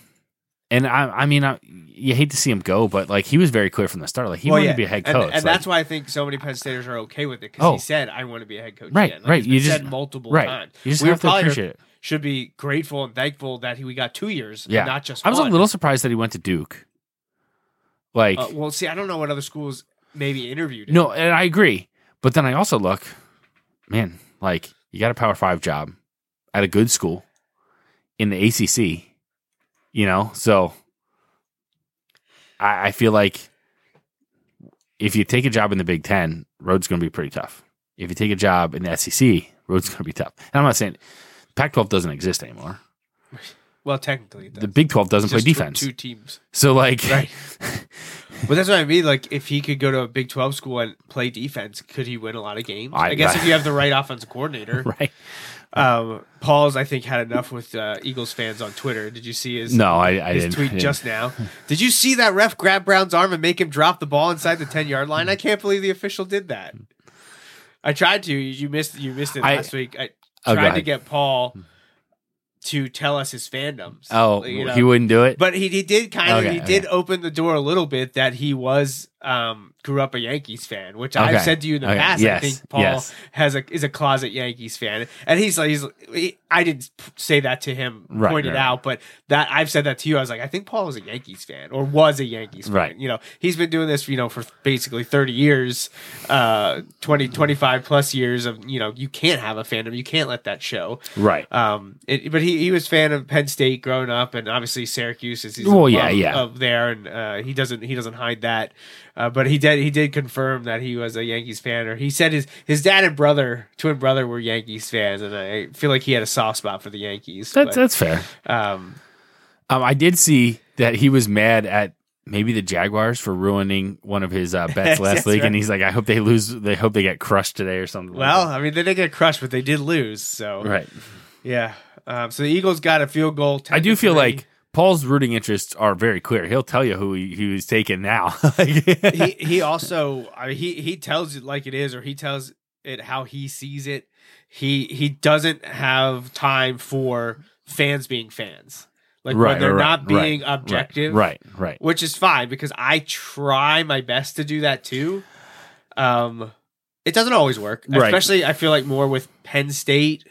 and I, I mean, I, you hate to see him go, but like he was very clear from the start, like he Well, wanted yeah. to be a head coach. and, like- that's why I think so many Penn Staters are okay with it because Oh. he said, "I want to be a head coach." Right, again. Like, right. You just- said multiple right. times. You just We have to appreciate it. Should be grateful and thankful that he we got two years, yeah, and not just. I was one. a little surprised that he went to Duke. Like, Uh, well, see, I don't know what other schools maybe interviewed. him. No, and I agree. But then I also look, man, like you got a Power Five job at a good school in the ACC, you know. So I, I feel like if you take a job in the Big Ten, road's going to be pretty tough. If you take a job in the SEC, road's going to be tough. And I'm not saying Pac-12 doesn't exist anymore. Well, technically, it The. Big 12 doesn't play Just two- defense. Two teams. So like, Right. But that's what I mean. Like, if he could go to a Big Twelve school and play defense, could he win a lot of games? I- I, guess if you have the right offensive coordinator. right? Um, Paul's, I think, had enough with uh, Eagles fans on Twitter. Did you see his? No, I, I his didn't. tweet I didn't. just now. Did you see that ref grab Brown's arm and make him drop the ball inside the ten yard line? I can't believe the official did that. I tried to. You missed. You missed it I- last week. I Oh, tried to get Paul to tell us his fandoms. Oh, you know. he wouldn't do it. But he, he did kind of Okay, he did open the door a little bit that he was um grew up a Yankees fan, which Okay, I've said to you in the okay, past. yes, I think Paul yes. has a is a closet Yankees fan, and he's like he's he, I didn't say that to him, Right, pointed right, out, but that I've said that to you. I was like, I think Paul is a Yankees fan or was a Yankees fan. Right. You know, he's been doing this, you know, for basically thirty years, uh 20, 25 plus years of you know, you can't have a fandom, you can't let that show. right. Um, it, but he, he was fan of Penn State growing up, and obviously Syracuse is he's Well, yeah, yeah. of there, and uh, he doesn't he doesn't hide that. Uh, but he did he did confirm that he was a Yankees fan, or he said his his dad and brother, twin brother, were Yankees fans, and I feel like he had a soft spot for the Yankees. That's but, that's fair. um, Um, I did see that he was mad at maybe the Jaguars for ruining one of his uh, bets last week, right. and he's like, "I hope they lose. They hope they get crushed today or something." well, like I mean they did get crushed, but they did lose. So right. yeah. Um, so the Eagles got a field goal. I do feel like Paul's rooting interests are very clear. He'll tell you who he, taking now. He he also I mean, he he tells it like it is, or he tells it how he sees it. He he doesn't have time for fans being fans, like Right, when they're right, not being right, objective, Right, right. Which is fine because I try my best to do that too. Um, it doesn't always work, especially I feel like more with Penn State.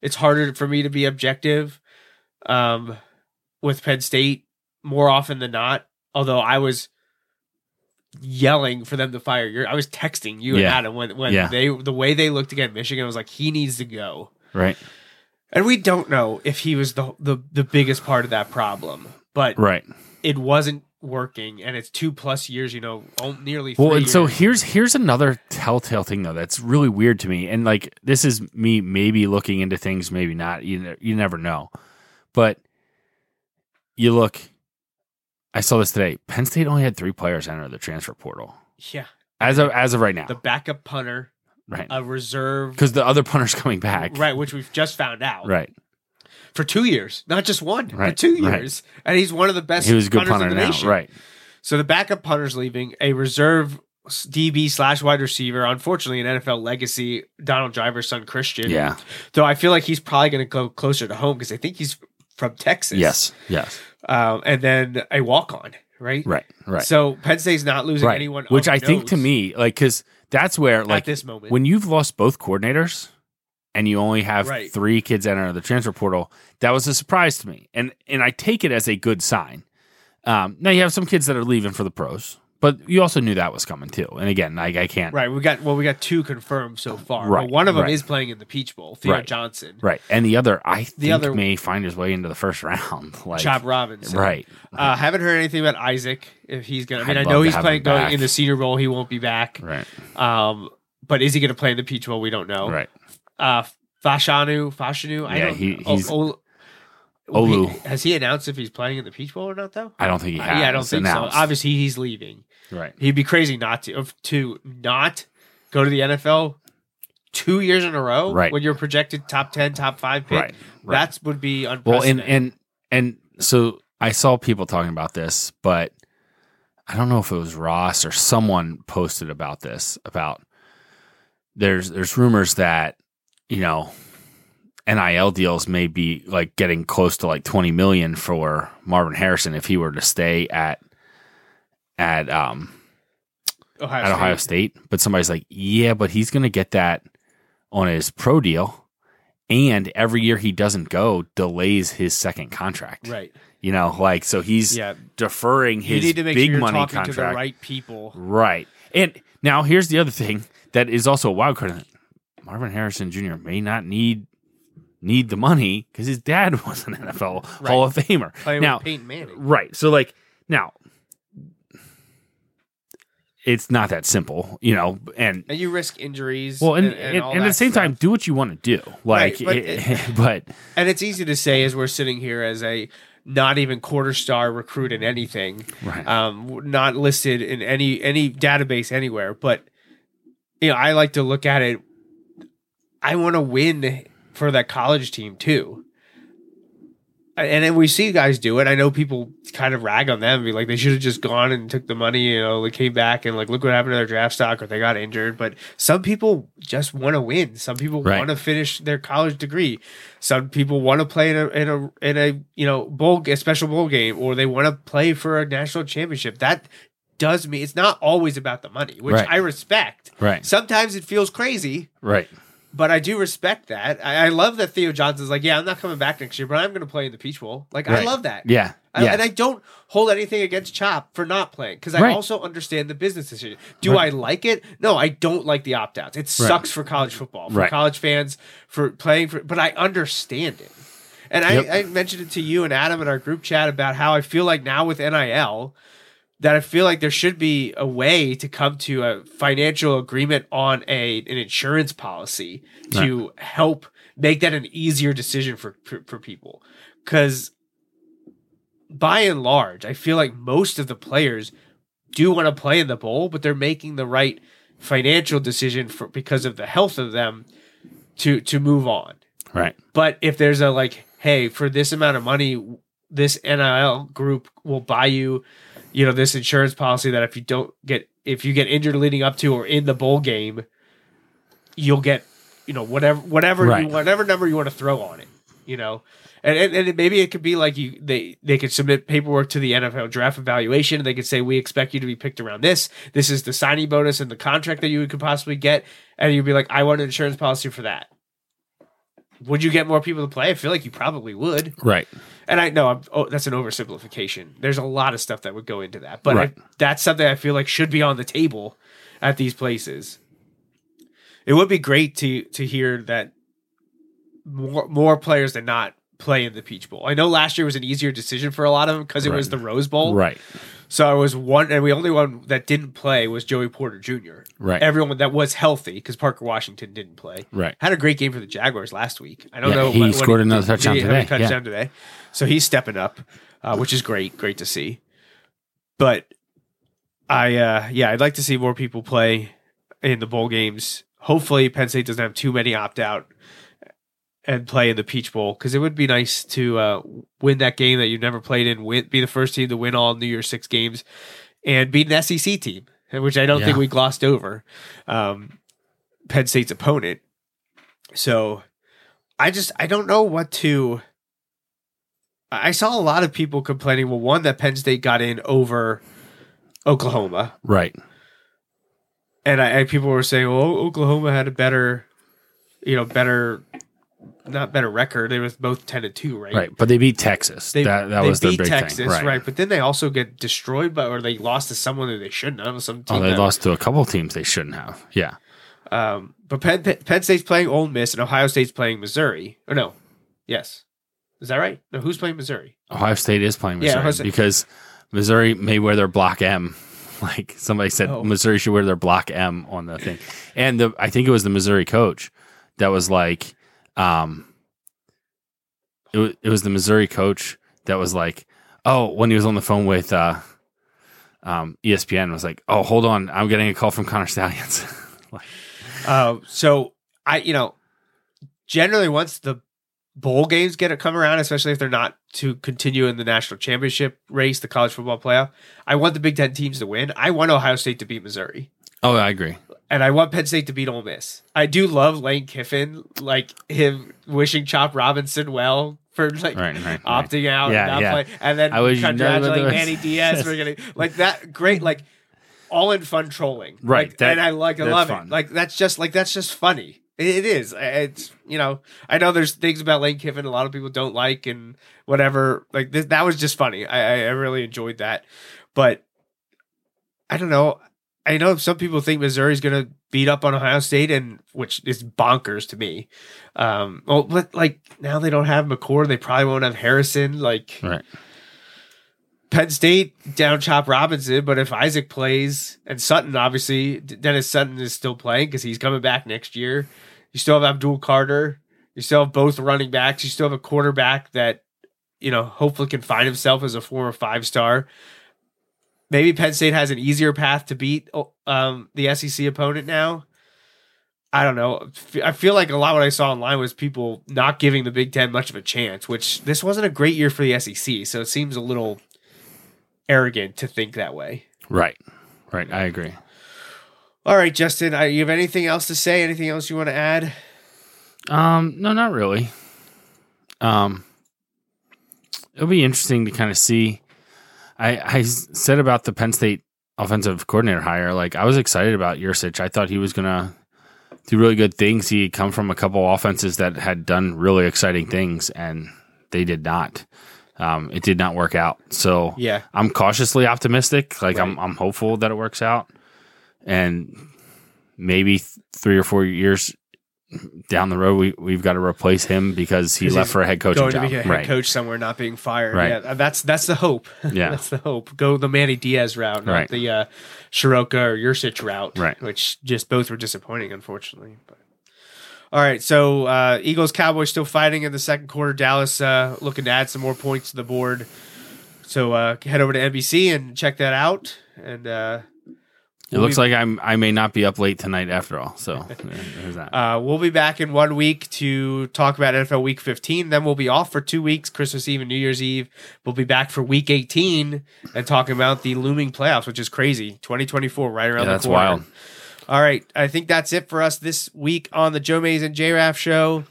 It's harder for me to be objective. Um, with Penn State more often than not. Although I was yelling for them to fire your, I was texting you Yeah. and Adam when when Yeah. they the way they looked against Michigan I was like he needs to go. Right, And we don't know if he was the the the biggest part of that problem, but right. it wasn't working, and it's two plus years. You know, oh, nearly. Three Well, and so here's here's another telltale thing though that's really weird to me, and like this is me maybe looking into things, maybe not. You ne- you never know, but you look. I saw this today. Penn State only had three players enter the transfer portal yeah, as of as of right now, the backup punter, right? a reserve, Because the other punter's coming back, right, which we've just found out, Right. for two years, not just one, for Right, two right. years, and he's one of the best. He was a good punter in the now, nation. right? So the backup punter's leaving, a reserve DB slash wide receiver. Unfortunately, an NFL legacy, Donald Driver's son Christian. Yeah. Though I feel like he's probably going to go closer to home because I think he's from Texas. Yes. Yes. Um, and then a walk on, right? Right. Right. So Penn State's not losing right. anyone. Which I think to me, like, because that's where, like, at this moment. when you've lost both coordinators and you only have Right. three kids enter the transfer portal, that was a surprise to me, and and I take it as a good sign. Um, now you have some kids that are leaving for the pros, but you also knew that was coming too. And again, I, I can't. right, we got well, we got two confirmed so far. Right, But one of them right. is playing in the Peach Bowl. Theo Right. Johnson, Right, and the other I think other- may find his way into the first round. Like, Chop Robinson. right, Uh, haven't heard anything about Isaac. If he's gonna, I mean, I'd I know he's playing going in the Senior Bowl. He won't be back. right, Um, but is he going to play in the Peach Bowl? We don't know. right. Uh, Fashanu, Fashanu. I Yeah, don't. he- oh, he's- Ol- Olu. he- has he announced if he's playing in the Peach Bowl or not? Though. I don't think he Uh, has. yeah, I don't think announced. so. Obviously, he's leaving. Right. He'd be crazy not to to not go to the NFL two years in a row. Right. when you're projected top ten, top five pick. Right, right. That would be Well, and and and so I saw people talking about this, but I don't know if it was Ross or someone posted about this about there's there's rumors that you know NIL deals may be like getting close to like 20 million for Marvin Harrison if he were to stay at at um Ohio at Ohio State. But somebody's like, yeah, but he's going to get that on his pro deal. And every year he doesn't go delays his second contract. Right. You know, like, so he's Yeah. deferring You his need to make big sure money talking contract. to the right people. Right. And now here's the other thing that is also a wild card. Marvin Harrison Jr. may not need need the money because his dad was an NFL Hall of Famer. Playing now, Peyton Manning. right. So like now it's not that simple, you know, and And you risk injuries. well, and, and, and, and at the same stuff. time, do what you want to do. Like, Right, but it- but And it's easy to say as we're sitting here as a not even quarter star recruit in anything, Right. um, not listed in any any database anywhere. But you know, I like to look at it. I want to win for that college team too. And then we see guys do it. I know people kind of rag on them, be like they should have just gone and took the money. You know, they came back and like look what happened to their draft stock, or they got injured. But some people just want to win. Some people Right. want to finish their college degree. Some people want to play in a in a in a you know bowl a special bowl game, or they want to play for a national championship. That does me. It's not always about the money, which Right. I respect. Right. Sometimes it feels crazy, right. But I do respect that. I, I love that Theo Johnson's like, yeah, I'm not coming back next year, but I'm going to play in the Peach Bowl. Like, I love that. Yeah. I, Yeah. and I don't hold anything against Chop for not playing because I Right. also understand the business decision. Do Right. I like it? No, I don't like the opt outs. It sucks for college football, for Right. college fans, for playing for, but I understand it. And Yep. I, I mentioned it to you and Adam in our group chat about how I feel like now with NIL, that I feel like there should be a way to come to a financial agreement on a an insurance policy to help make that an easier decision for for, for people because by and large, I feel like most of the players do want to play in the bowl, but they're making the right financial decision for because of the health of them to to move on. Right. But if there's a like, hey, for this amount of money, this NIL group will buy you, you know, this insurance policy that if you don't get if you get injured leading up to or in the bowl game, you'll get, you know, whatever whatever Right. you whatever number you want to throw on it, you know. And, and, and maybe it could be like you they they could submit paperwork to the NFL draft evaluation and they could say we expect you to be picked around this. This is the signing bonus and the contract that you could possibly get, and you'd be like, I want an insurance policy for that. Would you get more people to play? I feel like you probably would. Right. And I know oh, that's an oversimplification. There's a lot of stuff that would go into that, but Right. I, that's something I feel like should be on the table at these places. It would be great to to hear that more more players than not play in the Peach Bowl. I know last year was an easier decision for a lot of them because it was the Rose Bowl, Right. So I was one, and the only one that didn't play was Joey Porter Jr. Right. Everyone that was healthy because Parker Washington didn't play. Right. Had a great game for the Jaguars last week. I don't Yeah, know. he scored another touchdown did he have a today, yeah. touchdown today. So he's stepping up, uh, which is great. Great to see. But I, uh, yeah, I'd like to see more people play in the bowl games. Hopefully, Penn State doesn't have too many opt out and play in the Peach Bowl because it would be nice to uh, win that game that you've never played in, win, be the first team to win all New Year's Six games, and beat an SEC team, which I don't think we glossed over. Um, Penn State's opponent. So I just I don't know what to. I saw a lot of people complaining. Well, one that Penn State got in over Oklahoma, Right. and I, and people were saying, "Well, Oklahoma had a better, you know, better, not better record. They was both ten and two, right? Right. But they beat Texas. They, that that they was their beat big Texas, thing. Right. right. But then they also get destroyed by, or they lost to someone that they shouldn't have. Some team Oh, they that- lost to a couple teams they shouldn't have. Yeah. Um, but Penn, Penn State's playing Ole Miss, and Ohio State's playing Missouri. Or no, yes, is that right? No, who's playing Missouri? Ohio State is playing Yeah, Missouri State- because Missouri may wear their block M. Like somebody said, Oh. Missouri should wear their block M on the thing. And the I think it was the Missouri coach that was like, um, it was, it was the Missouri coach that was like, oh, when he was on the phone with uh, um, ESPN, was like, oh, hold on, I'm getting a call from Connor Stalions. like, Uh, so I, you know, generally once the bowl games get to come around, especially if they're not to continue in the national championship race, the college football playoff. I want the Big Ten teams to win. I want Ohio State to beat Missouri. Oh, I agree. And I want Penn State to beat Ole Miss. I do love Lane Kiffin, like him wishing Chop Robinson well for like Right, right, right. opting out Yeah, and not yeah. playing, and then I you congratulating Manny Diaz for getting like that. Great, like all in fun trolling, Right, Like, that- and I like, I love fun. it. Like that's just like that's just funny. It, is. It's you know I know there's things about Lane Kiffin a lot of people don't like and whatever. Like this, that was just funny. I I really enjoyed that, but I don't know. I know some people think Missouri's going to beat up on Ohio State, and which is bonkers to me. Um, well, but like now they don't have McCord, they probably won't have Harrison. Like Right. Penn State down Chop Robinson, but if Isaac plays and Sutton, obviously Dennis Sutton is still playing because he's coming back next year. You still have Abdul Carter. You still have both running backs. You still have a quarterback that you know hopefully can find himself as a former five star. Maybe Penn State has an easier path to beat um, the SEC opponent now. I don't know. I feel like a lot what I saw online was people not giving the Big Ten much of a chance, which this wasn't a great year for the SEC, so it seems a little arrogant to think that way. Right. Right. I agree. All right, Justin, I, you have anything else to say? Anything else you want to add? Um, no, not really. Um, it'll be interesting to kind of see. I I said about the Penn State offensive coordinator hire, like I was excited about Yurcich. I thought he was gonna do really good things. He had come from a couple offenses that had done really exciting things, and they did not. Um, it did not work out. So Yeah. I'm cautiously optimistic. Like I'm I'm hopeful that it works out, and maybe th- three or four years down the road, we we've got to replace him because he left for a head coaching Going job. to be a head right. coach somewhere, not being fired. Right. Yeah, that's that's the hope. Yeah. that's the hope. Go the Manny Diaz route, not Right. the uh, Ciarrocca or Yurcich route. Right. Which just both were disappointing, unfortunately. But all right, so uh, Eagles Cowboys still fighting in the second quarter. Dallas uh, looking to add some more points to the board. So uh, head over to NBC and check that out. And It looks like I'm I may not be up late tonight after all. So there's that. Uh, we'll be back in one week to talk about NFL Week 15. Then we'll be off for two weeks, Christmas Eve and New Year's Eve. We'll be back for Week 18 and talking about the looming playoffs, which is crazy. 2024, right around Yeah, the that's corner. wild. All right, I think that's it for us this week on the Joe Mays and J Raff show.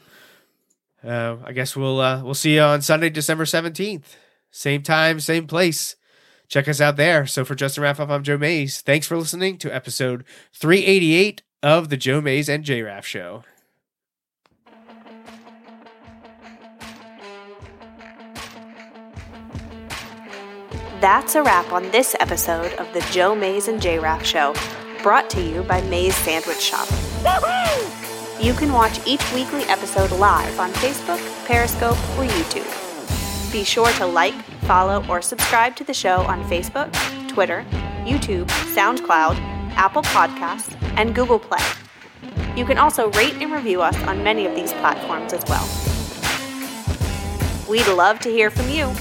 Uh, I guess we'll uh, we'll see you on Sunday, December 17th. Same time, same place. Check us out there. So for Justin Raffoff, I'm Joe Mays. Thanks for listening to episode 388 of the Joe Mays and J Raff show. That's a wrap on this episode of the Joe Mays and J Raff Show, brought to you by Mays Sandwich Shop. You can watch each weekly episode live on Facebook, Periscope, or YouTube. Be sure to like, follow, or subscribe to the show on Facebook, Twitter, YouTube, SoundCloud, Apple Podcasts, and Google Play. You can also rate and review us on many of these platforms as well. We'd love to hear from you.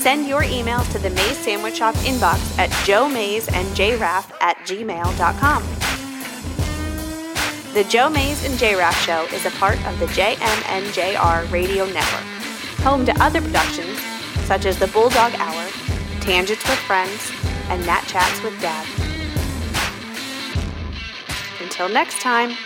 Send your emails to the Mays Sandwich Shop inbox at Joe Mays and JRaff at gmail.com. The Joe Mays and JRaff Show is a part of the JMNJR Radio Network, home to other productions such as The Bulldog Hour, Tangents with Friends, and Nat Chats with Dad. Until next time.